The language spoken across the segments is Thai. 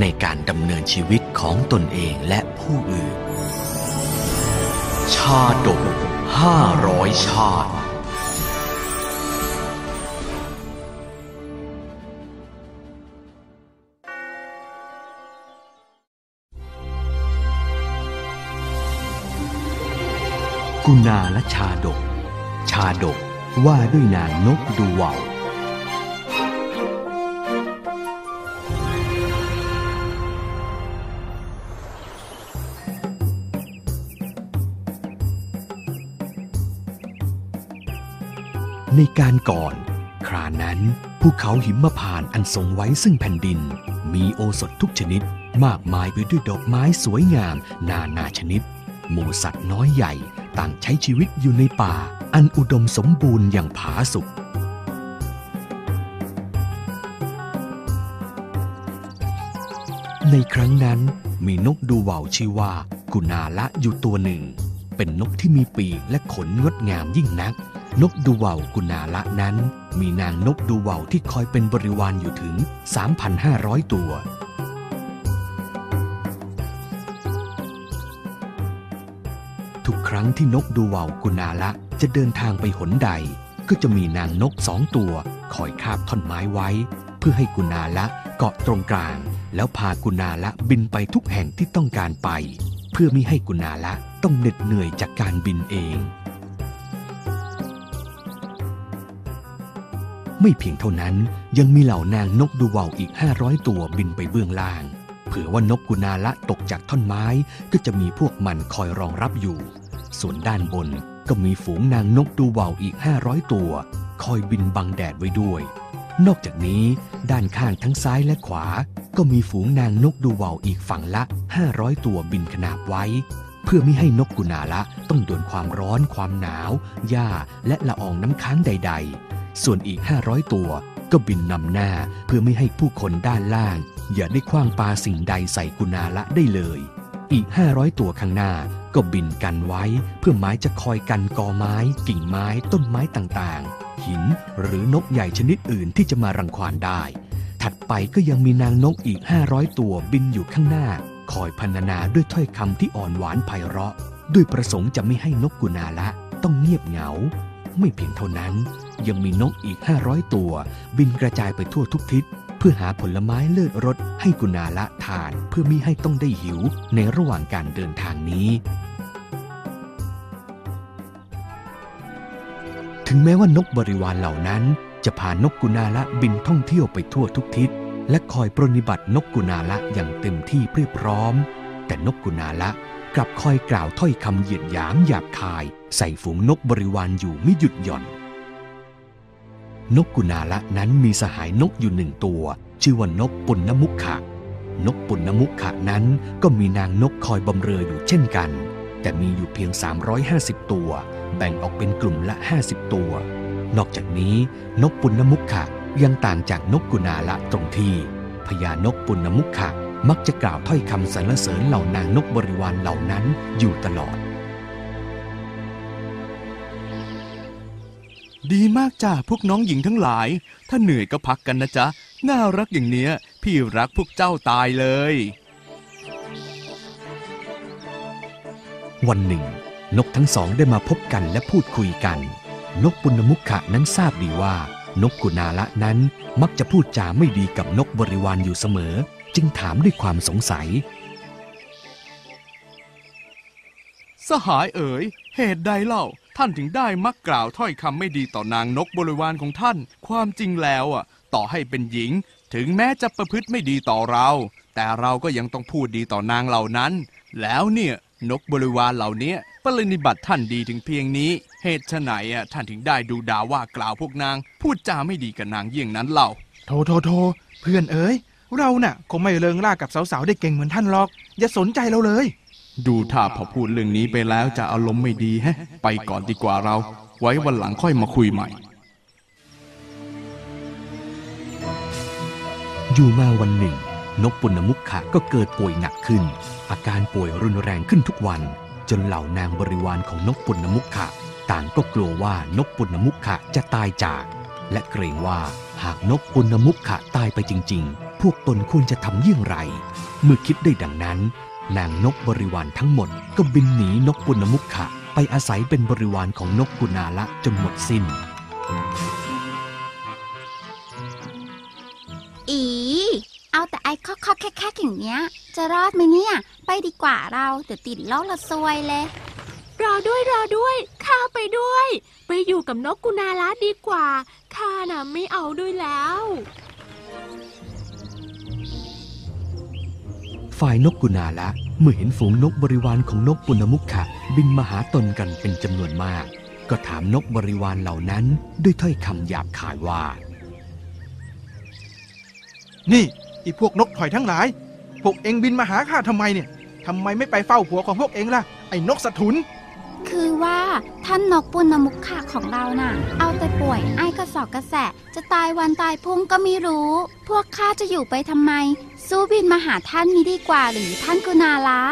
ในการดำเนินชีวิตของตนเองและผู้อื่น ชาดกห้าร้อยชาติ กุณาและชาดก ชาดกว่าด้วยนางนกดูว่าว ในการก่อน ครานั้นภูเขาหิมพานอันทรงไว้ซึ่งแผ่นดิน มีโอสถทุกชนิดมากมายไปด้วยดอกไม้สวยงาม นานาชนิด หมู่สัตว์น้อยใหญ่ต่างใช้ชีวิตอยู่ในป่า อันอุดมสมบูรณ์อย่างผาสุกในครั้งนั้นมีนกดูว่าวชื่อว่า กุณาละอยู่ตัวหนึ่ง เป็นนกที่มีปีกและขนงดงามยิ่งนัก นกดูว่าวกุณาละนั้น มีนางนกดูว่าวที่คอยเป็นบริวารอยู่ถึง 3,500 ตัว ทุกครั้งที่นกดูว่าวกุณาละจะเดินทางไปหนใด ก็จะมีนางนกสองตัว คอยคาบท่อนไม้ไว้ เพื่อให้กุณาละเกาะตรงกลาง แล้วพากุณาละบินไปทุกแห่งที่ต้องการไป เพื่อมิให้กุณาละต้องเหน็ดเหนื่อยจากการบินเอง ไม่เพียงเท่านั้นยังมีเหล่านางนกดูว่าวอีก 500 ตัวบินไปเบื้องล่าง เผื่อว่านกกุณาละตกจากท่อนไม้ก็จะมีพวกมันคอยรองรับอยู่ ส่วนด้านบนก็มีฝูงนางนกดูว่าวอีก 500 ตัว คอยบินบังแดดไว้ด้วย นอกจากนี้ ด้านข้างทั้งซ้ายและขวา ก็มีฝูงนางนกดูว่าวอีกฝั่งละ 500 ตัวบินขนาบไว้เพื่อไม่ให้นกกุณาละต้องโดนความร้อนความหนาว หญ้า และละอองน้ำค้างใดๆ ส่วนอีก 500 ตัวก็บินนำหน้าเพื่อไม่ให้ผู้คนด้านล่าง อย่าได้คว้างปาสิ่งใดใส่กุณาละได้เลย อีก 500 ตัวข้างหน้าก็บินกันไว้ เพื่อไม้จะคอยกันกอไม้ กิ่งไม้ต้นไม้ต่างๆ หินหรือนกใหญ่ชนิดอื่นที่จะมารังควานได้ ถัดไปก็ยังมีนางนกอีก 500 ตัวบินอยู่ข้างหน้า คอยพรรณนาด้วยถ้อยคำที่อ่อนหวานไพเราะ ด้วยประสงค์จะไม่ให้นกกุณาละต้องเงียบเหงา ไม่เพียงเท่านั้น ยังมีนกอีก 500 ตัว บินกระจายไปทั่วทุกทิศ เพื่อหาผลไม้เลิศรสให้กุณาละทานเพื่อมิให้ต้องได้หิวในระหว่างการเดินทางนี้ ถึงแม้ว่านกบริวารเหล่านั้น จะพานกกุณาละบินท่องเที่ยวไปทั่วทุกทิศ และคอยปรนนิบัตินกกุณาละอย่างเต็มที่เพียบพร้อม แต่นกกุณาละกลับคอยกล่าวถ้อยคำเหยียดหยามหยาบคาย ใส่ฝูงนกบริวารอยู่ไม่หยุดหย่อน นกกุณาละนั้นมีสหายนกอยู่หนึ่งตัว ชื่อว่านกปุณณมุขะนกปุณณมุขะนั้นก็มีนางนกคอยบำเรออยู่เช่นกัน แต่มีอยู่เพียง 350 ตัว แบ่งออกเป็นกลุ่มละ 50 ตัว นอกจากนี้นกปุณณมุขะยังต่างจากนกกุณาละตรงที่พญานกปุณณมุขะมักจะกล่าวถ้อยคำสรรเสริญเหล่านางนกบริวารเหล่านั้นอยู่ตลอด ดีมากจ้าพวกน้องหญิงทั้งหลาย ถ้าเหนื่อยก็พักกันนะจ๊ะ น่ารักอย่างเนี้ย พี่รักพวกเจ้าตายเลย วันหนึ่ง นกทั้งสองได้มาพบกันและพูดคุยกัน นกปุณณมุขะนั้นทราบดีว่า นกกุณาละนั้นมักจะพูดจาไม่ดีกับนกบริวารอยู่เสมอ จึงถามด้วยความสงสัย สหายเอ๋ยเหตุใดเล่า ท่านถึงได้มักกล่าวถ้อยคำไม่ดีต่อนางนกบริวารของท่าน ความจริงแล้วอะ ต่อให้เป็นหญิง ถึงแม้จะประพฤติไม่ดีต่อเรา แต่เราก็ยังต้องพูดดีต่อนางเหล่านั้น แล้วเนี่ยนกบริวารเหล่านี้ปรินิบัติท่านดีถึงเพียงนี้ เหตุไฉนอะท่านถึงได้ดูด่าว่ากล่าวพวกนาง พูดจาไม่ดีกับนางเยี่ยงนั้นเล่าโทโทโทเพื่อนเอ๋ยเราน่ะคงไม่เริงร่ากับสาวๆได้เก่งเหมือนท่านหรอก อย่าสนใจเราเลย ดูถ้าพอพูดเรื่องนี้ไปแล้วจะอารมณ์ไม่ดีแฮะ ไปก่อนดีกว่าเรา ไว้วันหลังค่อยมาคุยใหม่ อยู่มาวันหนึ่ง นกปุณมุขะก็เกิดป่วยหนักขึ้น อาการป่วยรุนแรงขึ้นทุกวัน จนเหล่านางบริวารของนกปุณมุขะต่างก็กลัวว่านกปุณมุขะจะตายจาก และเกรงว่าหากนกปุณมุขะตายไปจริง ๆ พวกตนควรจะทำเยี่ยงไร เมื่อคิดได้ดังนั้น นางนกบริวารทั้งหมด ก็บินหนีนกปุณณมุขะ ไปอาศัยเป็นบริวารของนกกุณาละจนหมดสิ้น อี เอาแต่ไอ้คอกๆแค่ๆอย่างเนี้ย จะรอดไหมเนี่ย ไปดีกว่าเราเดี๋ยวติดโรคละซวยเลย รอด้วยรอด้วยข้าไปด้วย ไปอยู่กับนกกุณาละดีกว่าข้าน่ะไม่เอาด้วยแล้ว ฝ่ายนกกุณาละ เมื่อเห็นฝูงนกบริวารของนกปุณณมุขะบินมาหาตนกันเป็นจำนวนมาก ก็ถามนกบริวารเหล่านั้นด้วยถ้อยคำหยาบคายว่า นี่อีพวกนกถอยทั้งหลาย พวกเองบินมาหาข้าทำไมเนี่ยทำไมไม่ไปเฝ้าผัวของพวกเองล่ะ ไอ้นกสะทุน คือว่าท่านนกปุณณมุขะของเราน่ะ เอาแต่ป่วยไอ้กระสอบกระแสะ จะตายวันตายพรุ่งก็ไม่รู้ พวกข้าจะอยู่ไปทำไม สู้บินมาหาท่านนี้ดีกว่าหรือท่านกุณาละ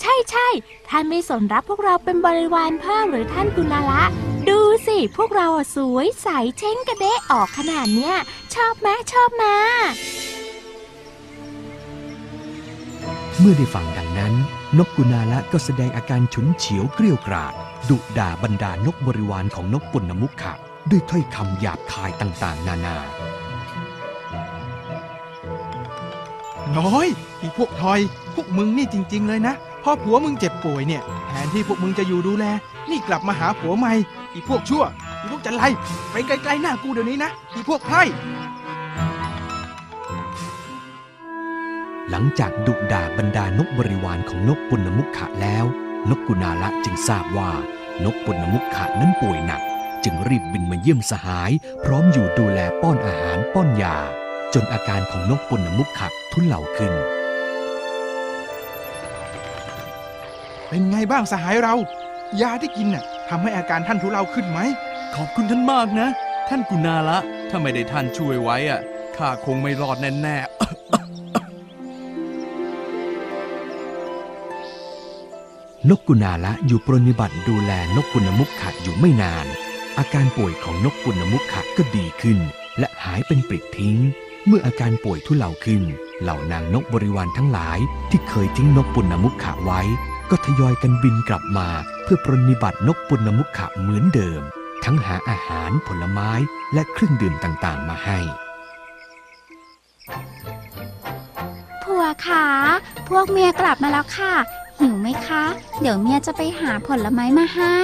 ใช่ใช่ท่านไม่สนรับพวกเราเป็นบริวารเพิ่มหรือท่านกุณาละ ดูสิ พวกเราอะสวยใสเช้งกระเดะออกขนาดเนี้ย ชอบไหมชอบมาเมื่อได้ฟังดังนั้น นกกุณาละก็แสดงอาการฉุนเฉียวเกรี้ยวกราด ดุด่าบรรดานกบริวารของนกปุณณมุขะด้วยถ้อยคำหยาบคายต่างๆ นานา น้อยอีพวกทอย พวกมึงนี่จริง ๆ เลยนะพ่อผัวมึงเจ็บป่วยเนี่ยแทนที่พวกมึงจะอยู่ดูแล นี่กลับมาหาผัวใหม่อีพวกชั่วอีพวกจันไรไปไกลๆหน้ากูเดี๋ยวนี้นะอีพวกไพร่ หลังจากดุด่าบรรดานกบริวารของนกปุณณมุขะแล้ว นกกุณาละจึงทราบว่านกปุณณมุขะนั้นป่วยหนัก จึงรีบบินมาเยี่ยมสหาย พร้อมอยู่ดูแลป้อนอาหารป้อนยา จนอาการของนกปุณณมุขะทุเลาขึ้น เป็นไงบ้างสหายเรา ยาที่กินน่ะทำให้อาการท่านทุเลาขึ้นไหม ขอบคุณท่านมากนะ ท่านกุณาละถ้าไม่ได้ท่านช่วยไว้อะข้าคงไม่รอดแน่ นกกุณาละอยู่ปรนนิบัติดูแลนกปุณมุขะอยู่ไม่นาน อาการป่วยของนกปุณมุขะก็ดีขึ้น และหายเป็นปลิดทิ้ง เมื่ออาการป่วยทุเลาขึ้น เหล่านางนกบริวารทั้งหลายที่เคยทิ้งนกปุณมุขะไว้ ก็ทยอยกันบินกลับมา เพื่อปรนนิบัตินกปุณมุขะเหมือนเดิม ทั้งหาอาหารผลไม้และเครื่องดื่มต่างๆ มาให้ผัวขาพวกเมียกลับมาแล้วค่ะ หิวไหมคะ เดี๋ยวเมียจะไปหาผลไม้มาให้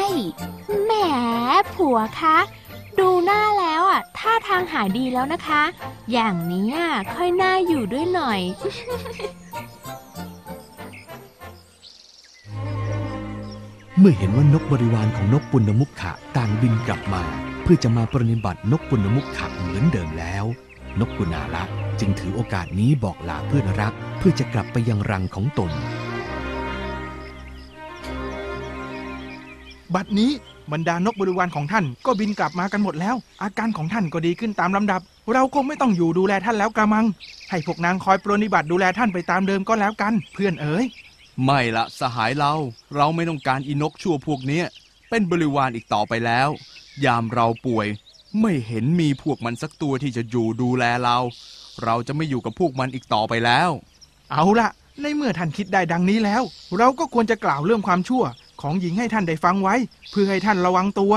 แหม ผัวคะ ดูหน้าแล้วอะท่าทางหายดีแล้วนะคะ อย่างเนี้ยค่อยน่าอยู่ด้วยหน่อย เมื่อเห็นว่านกบริวารของนกปุณณมุขะต่างบินกลับมา เพื่อจะมาปรนนิบัตินกปุณณมุขะเหมือนเดิมแล้ว นกกุณาละจึงถือโอกาสนี้บอกลาเพื่อนรัก เพื่อจะกลับไปยังรังของตน บัดนี้บรรดานกบริวารของท่านก็บินกลับมากันหมดแล้ว อาการของท่านก็ดีขึ้นตามลำดับ เราคงไม่ต้องอยู่ดูแลท่านแล้วกระมัง ให้พวกนางคอยปรนนิบัติดูแลท่านไปตามเดิมก็แล้วกัน เพื่อนเอ๋ยๆไม่ละสหายเรา เราไม่ต้องการอีนกชั่วพวกเนี้ยเป็นบริวารอีกต่อไปแล้ว ยามเราป่วย ไม่เห็นมีพวกมันสักตัวที่จะอยู่ดูแลเรา เราจะไม่อยู่กับพวกมันอีกต่อไปแล้ว เอาละในเมื่อท่านคิดได้ดังนี้แล้ว เราก็ควรจะกล่าวเรื่องความชั่ว ของหญิงให้ท่านได้ฟังไว้ เพื่อให้ท่านระวังตัว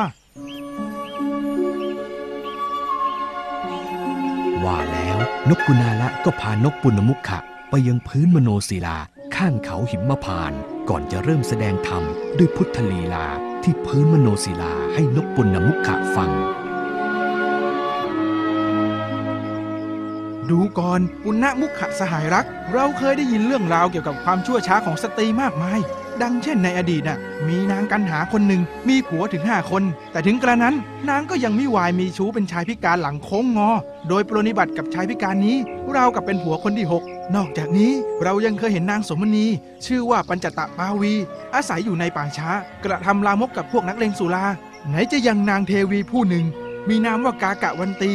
ว่าแล้วนกกุณาละก็พานกปุณณมุขะไปยังพื้นมโนศิลาข้างเขาหิมพานต์ก่อนจะเริ่มแสดงธรรมด้วยพุทธลีลาที่พื้นมโนศิลาให้นกปุณณมุขะฟัง ดูก่อนปุณณมุขะสหายรัก เราเคยได้ยินเรื่องราวเกี่ยวกับความชั่วช้าของสตรีมากมาย ดังเช่นในอดีตน่ะ มีนางกันหาคนหนึ่งมีผัวถึงห้าคน แต่ถึงกระนั้นนางก็ยังม่วายมีชู้เป็นชายพิการหลังโค้งงอ โดยปรนิบัติกับชายพิการนี้เรากับเป็นผัวคนที่หกนอกจากนี้เรายังเคยเห็นนางสมณี ชื่อว่าปัญจตะปาวี อาศัยอยู่ในป่าช้า กระทำลามกกับพวกนักเลงสุรา ไหนจะยังนางเทวีผู้หนึ่ง มีนามว่ากากะวันตี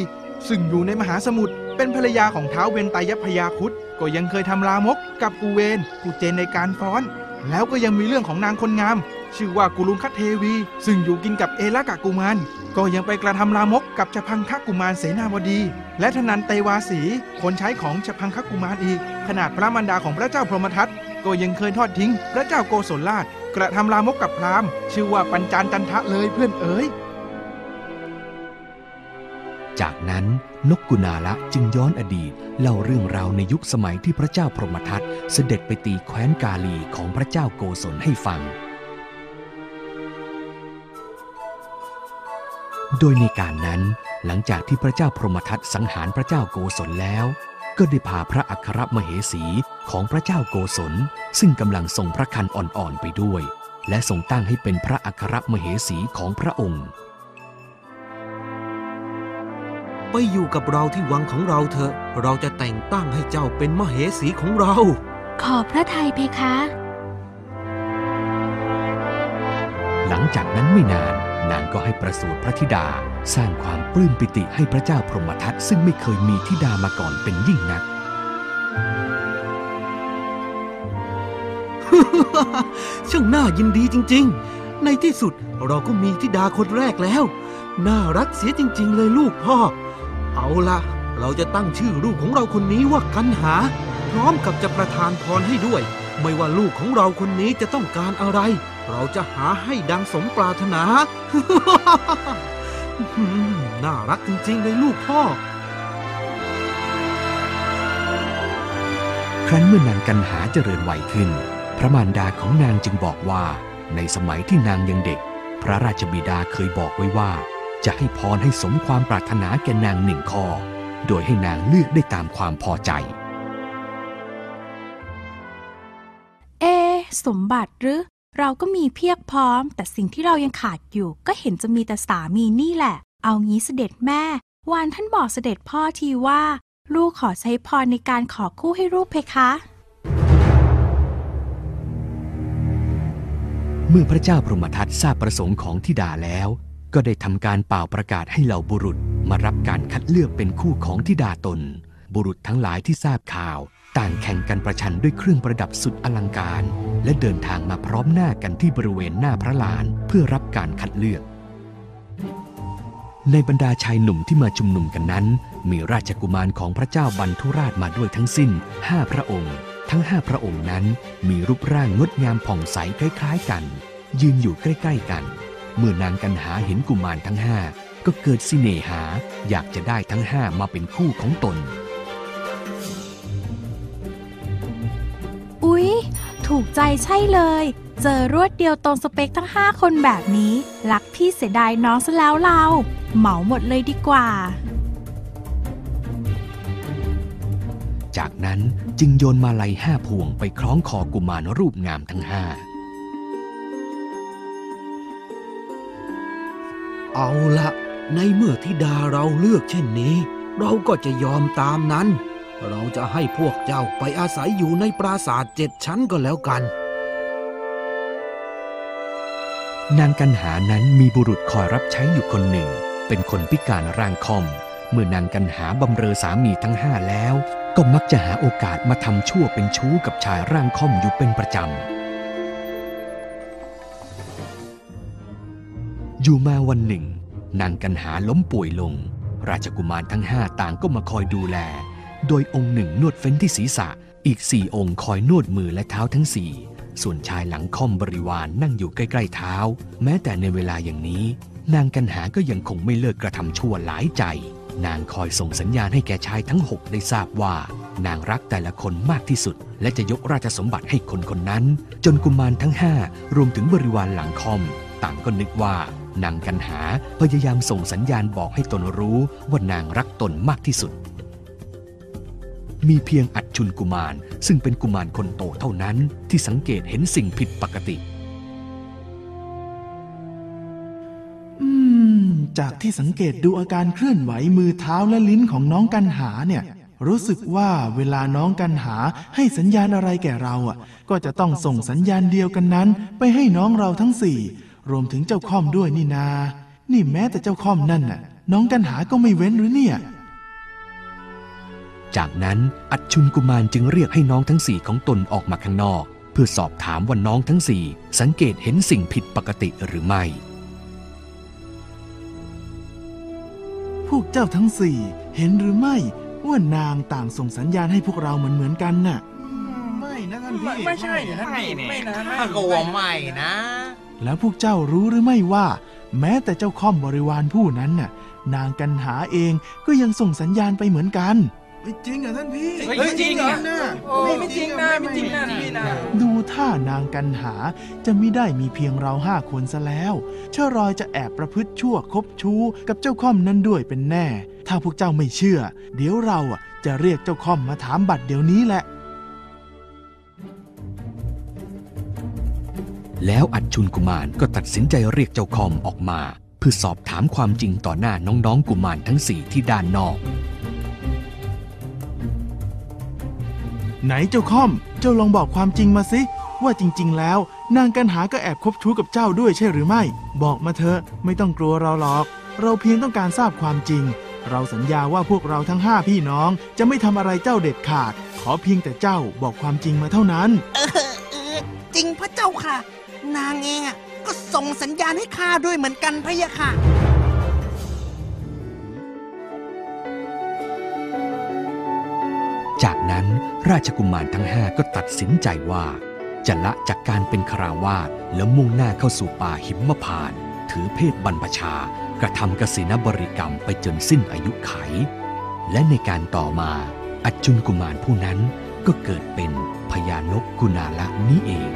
ซึ่งอยู่ในมหาสมุทรเป็นภรรยาของท้าวเวนไตยพยาคุดก็ยังเคยทำลามกกับกูเวนกูเจนในการฟ้อน แล้วก็ยังมีเรื่องของนางคนงาม ชื่อว่ากุลุงคัตเทวี ซึ่งอยู่กินกับเอลากะกุมาร ก็ยังไปกระทำลามกกับชพังคกุมารเสนาบดี และธนันเตวาสี คนใช้ของชพังคกุมารอีก ขนาดพระมารดาของพระเจ้าพรหมทัตก็ยังเคยทอดทิ้ง พระเจ้าโกศลราชกระทำลามกกับพราหมณ์ ชื่อว่าปัญจานจันทะเลยเพื่อนเอ๋ย นั้น นกกุณาละจึงย้อนอดีต เล่าเรื่องราวในยุคสมัยที่พระเจ้าพรหมทัตเสด็จไปตีแคว้นกาลีของพระเจ้าโกศลให้ฟัง โดยในการนั้นหลังจากที่พระเจ้าพรหมทัตสังหารพระเจ้าโกศลแล้ว ก็ได้พาพระอัครมเหสีของพระเจ้าโกศล ซึ่งกำลังทรงพระคันอ่อนๆไปด้วย และทรงตั้งให้เป็นพระอัครมเหสีของพระองค์ ไปอยู่กับเราที่วังของเราเถอะ เราจะแต่งตั้งให้เจ้าเป็นมเหสีของเรา ขอพระทัยเพคะ หลังจากนั้นไม่นาน นางก็ให้ประสูติพระธิดา สร้างความปลื้มปิติให้พระเจ้าพรหมทัตซึ่งไม่เคยมีธิดามาก่อนเป็นยิ่งนัก ช่างน่ายินดีจริง ๆ ในที่สุดเราก็มีธิดาคนแรกแล้ว น่ารักเสียจริง ๆ เลยลูกพ่อ เอาละเราจะตั้งชื่อลูกของเราคนนี้ว่ากันหา พร้อมกับจะประทานพรให้ด้วย ไม่ว่าลูกของเราคนนี้จะต้องการอะไร เราจะหาให้ดังสมปรารถนา น่ารักจริงๆเลยลูกพ่อ ครั้นเมื่อนางกันหาเจริญวัยขึ้น พระมารดาของนางจึงบอกว่า ในสมัยที่นางยังเด็ก พระราชบิดาเคยบอกไว้ว่า จะให้พรให้สมความปรารถนาแก่นางหนึ่งข้อโดยให้นางเลือกได้ตามความพอใจ เอะสมบัติหรือ เราก็มีเพียบพร้อม แต่สิ่งที่เรายังขาดอยู่ ก็เห็นจะมีแต่สามีนี่แหละ เอางี้เสด็จแม่ วานท่านบอกเสด็จพ่อทีว่า ลูกขอใช้พรในการขอคู่ให้ลูกเพคะเมื่อพระเจ้าพรหมทัตทราบประสงค์ของธิดาแล้ว ก็ได้ทำการเป่าประกาศให้เหล่าบุรุษมารับการคัดเลือกเป็นคู่ของธิดาตน บุรุษทั้งหลายที่ทราบข่าว ต่างแข่งกันประชันด้วยเครื่องประดับสุดอลังการ และเดินทางมาพร้อมหน้ากันที่บริเวณหน้าพระลานเพื่อรับการคัดเลือก ในบรรดาชายหนุ่มที่มาชุมนุมกันนั้น มีราชกุมารของพระเจ้าบรรทุราชมาด้วยทั้งสิ้นห้าพระองค์ ทั้งห้าพระองค์นั้นมีรูปร่างงดงามผ่องใสคล้าย ๆ กัน ยืนอยู่ใกล้ ๆ กัน เมื่อนางกันหาเห็นกุมารทั้งห้าก็เกิดสิเนหาอยากจะได้ทั้งห้ามาเป็นคู่ของตน อุ๊ย ถูกใจใช่เลย เจอรวดเดียวตรงสเปคทั้ง5คนแบบนี้ รักพี่เสียดายน้องซะแล้วเรา เหมาหมดเลยดีกว่า จากนั้นจึงโยนมาลัยห้าพวงไปคล้องคอกุมารรูปงามทั้งห้า เอาละในเมื่อธิดาเราเลือกเช่นนี้ เราก็จะยอมตามนั้น เราจะให้พวกเจ้าไปอาศัยอยู่ในปราสาทเจ็ดชั้นก็แล้วกัน นางกันหานั้นมีบุรุษคอยรับใช้อยู่คนหนึ่ง เป็นคนพิการร่างคอม เมื่อนางกันหาบำเรอสามีทั้งห้าแล้ว ก็มักจะหาโอกาสมาทำชั่วเป็นชู้กับชายร่างคอมอยู่เป็นประจำ อยู่มาวันหนึ่งนางกันหาล้มป่วยลง ราชกุมารทั้งห้าต่างก็มาคอยดูแล โดยองค์หนึ่งนวดเฟ้นที่ศีรษะ อีกสี่องค์คอยนวดมือและเท้าทั้งสี่ส่วนชายหลังค่อมบริวารนนั่งอยู่ใกล้ๆเท้า แม้แต่ในเวลาอย่างนี้ นางกันหาก็ยังคงไม่เลิกกระทำชั่วหลายใจ นางคอยส่งสัญญาณให้แก่ชายทั้งหกได้ทราบว่า นางรักแต่ละคนมากที่สุด และจะยกราชสมบัติให้คนคนนั้น จนกุมารทั้งห้ารวมถึงบริวารหลังคอม ต่างก็นึกว่า นางกันหาพยายามส่งสัญญาณบอกให้ตนรู้ว่านางรักตนมากที่สุด มีเพียงอัจชุนกุมารซึ่งเป็นกุมารคนโตเท่านั้นที่สังเกตเห็นสิ่งผิดปกติ อืม จากที่สังเกตดูอาการเคลื่อนไหวมือเท้าและลิ้นของน้องกันหาเนี่ยรู้สึกว่าเวลาน้องกันหาให้สัญญาณอะไรแก่เราอะ ก็จะต้องส่งสัญญาณเดียวกันนั้น ไปให้น้องเราทั้งสี่ รวมถึงเจ้าค่อมด้วยนี่นา นี่แม้แต่เจ้าค่อมนั่นน่ะ น้องกันหาก็ไม่เว้นหรือเนี่ย จากนั้นอัจชุนกุมารจึงเรียกให้น้องทั้งสี่ของตนออกมาข้างนอก เพื่อสอบถามว่าน้องทั้งสี่สังเกตเห็นสิ่งผิดปกติหรือไม่ พวกเจ้าทั้งสี่เห็นหรือไม่ว่านางต่างส่งสัญญาณให้พวกเราเหมือนเหมือนๆกันน่ะ ไม่นะท่านพี่ ไม่ใช่นะไม่เนี่ยไม่นะข้าก็ว่าไม่นะ แล้วพวกเจ้ารู้หรือไม่ว่า แม้แต่เจ้าค่อมบริวารผู้นั้นน่ะ นางกันหาเองก็ยังส่งสัญญาณไปเหมือนกันไม่จริงเหรอท่านพี่เฮ้ยจริงเหรอไม่ไม่จริงนะไม่จริงนะพี่นะดูท่านางกันหาจะไม่ได้มีเพียงเราห้าคนซะแล้วเชื่อรอยจะแอบประพฤติชั่วคบชู้กับเจ้าค่อมนั้นด้วยเป็นแน่ ถ้าพวกเจ้าไม่เชื่อ เดี๋ยวเราอะจะเรียกเจ้าค่อมมาถามบัตรเดี๋ยวนี้แหละ แล้วอัจชุนกุมารก็ตัดสินใจเรียกเจ้าคอมออกมา เพื่อสอบถามความจริงต่อหน้าน้องๆกุมารทั้งสี่ที่ด้านนอก ไหนเจ้าค่อม เจ้าลองบอกความจริงมาสิ ว่าจริง ๆ แล้ว นางกันหาก็แอบคบชู้กับเจ้าด้วยใช่หรือไม่ บอกมาเถอะไม่ต้องกลัวเราหรอก เราเพียงต้องการทราบความจริง เราสัญญาว่าพวกเราทั้งห้าพี่น้องจะไม่ทำอะไรเจ้าเด็ดขาด ขอเพียงแต่เจ้าบอกความจริงมาเท่านั้น เออเออจริงพระเจ้าค่ะ นางเองอะก็ส่งสัญญาณให้ข้าด้วยเหมือนกันพะยะค่ะ จากนั้นราชกุมารทั้งห้าก็ตัดสินใจว่า จะละจากการเป็นคราวาสแล้วมุ่งหน้าเข้าสู่ป่าหิมพานต์ถือเพศบรรพชา กระทำกสินบริกรรมไปจนสิ้นอายุไข และในการต่อมาอัจจุนกุมารผู้นั้นก็เกิดเป็นพญานกกุณาละนี้เอง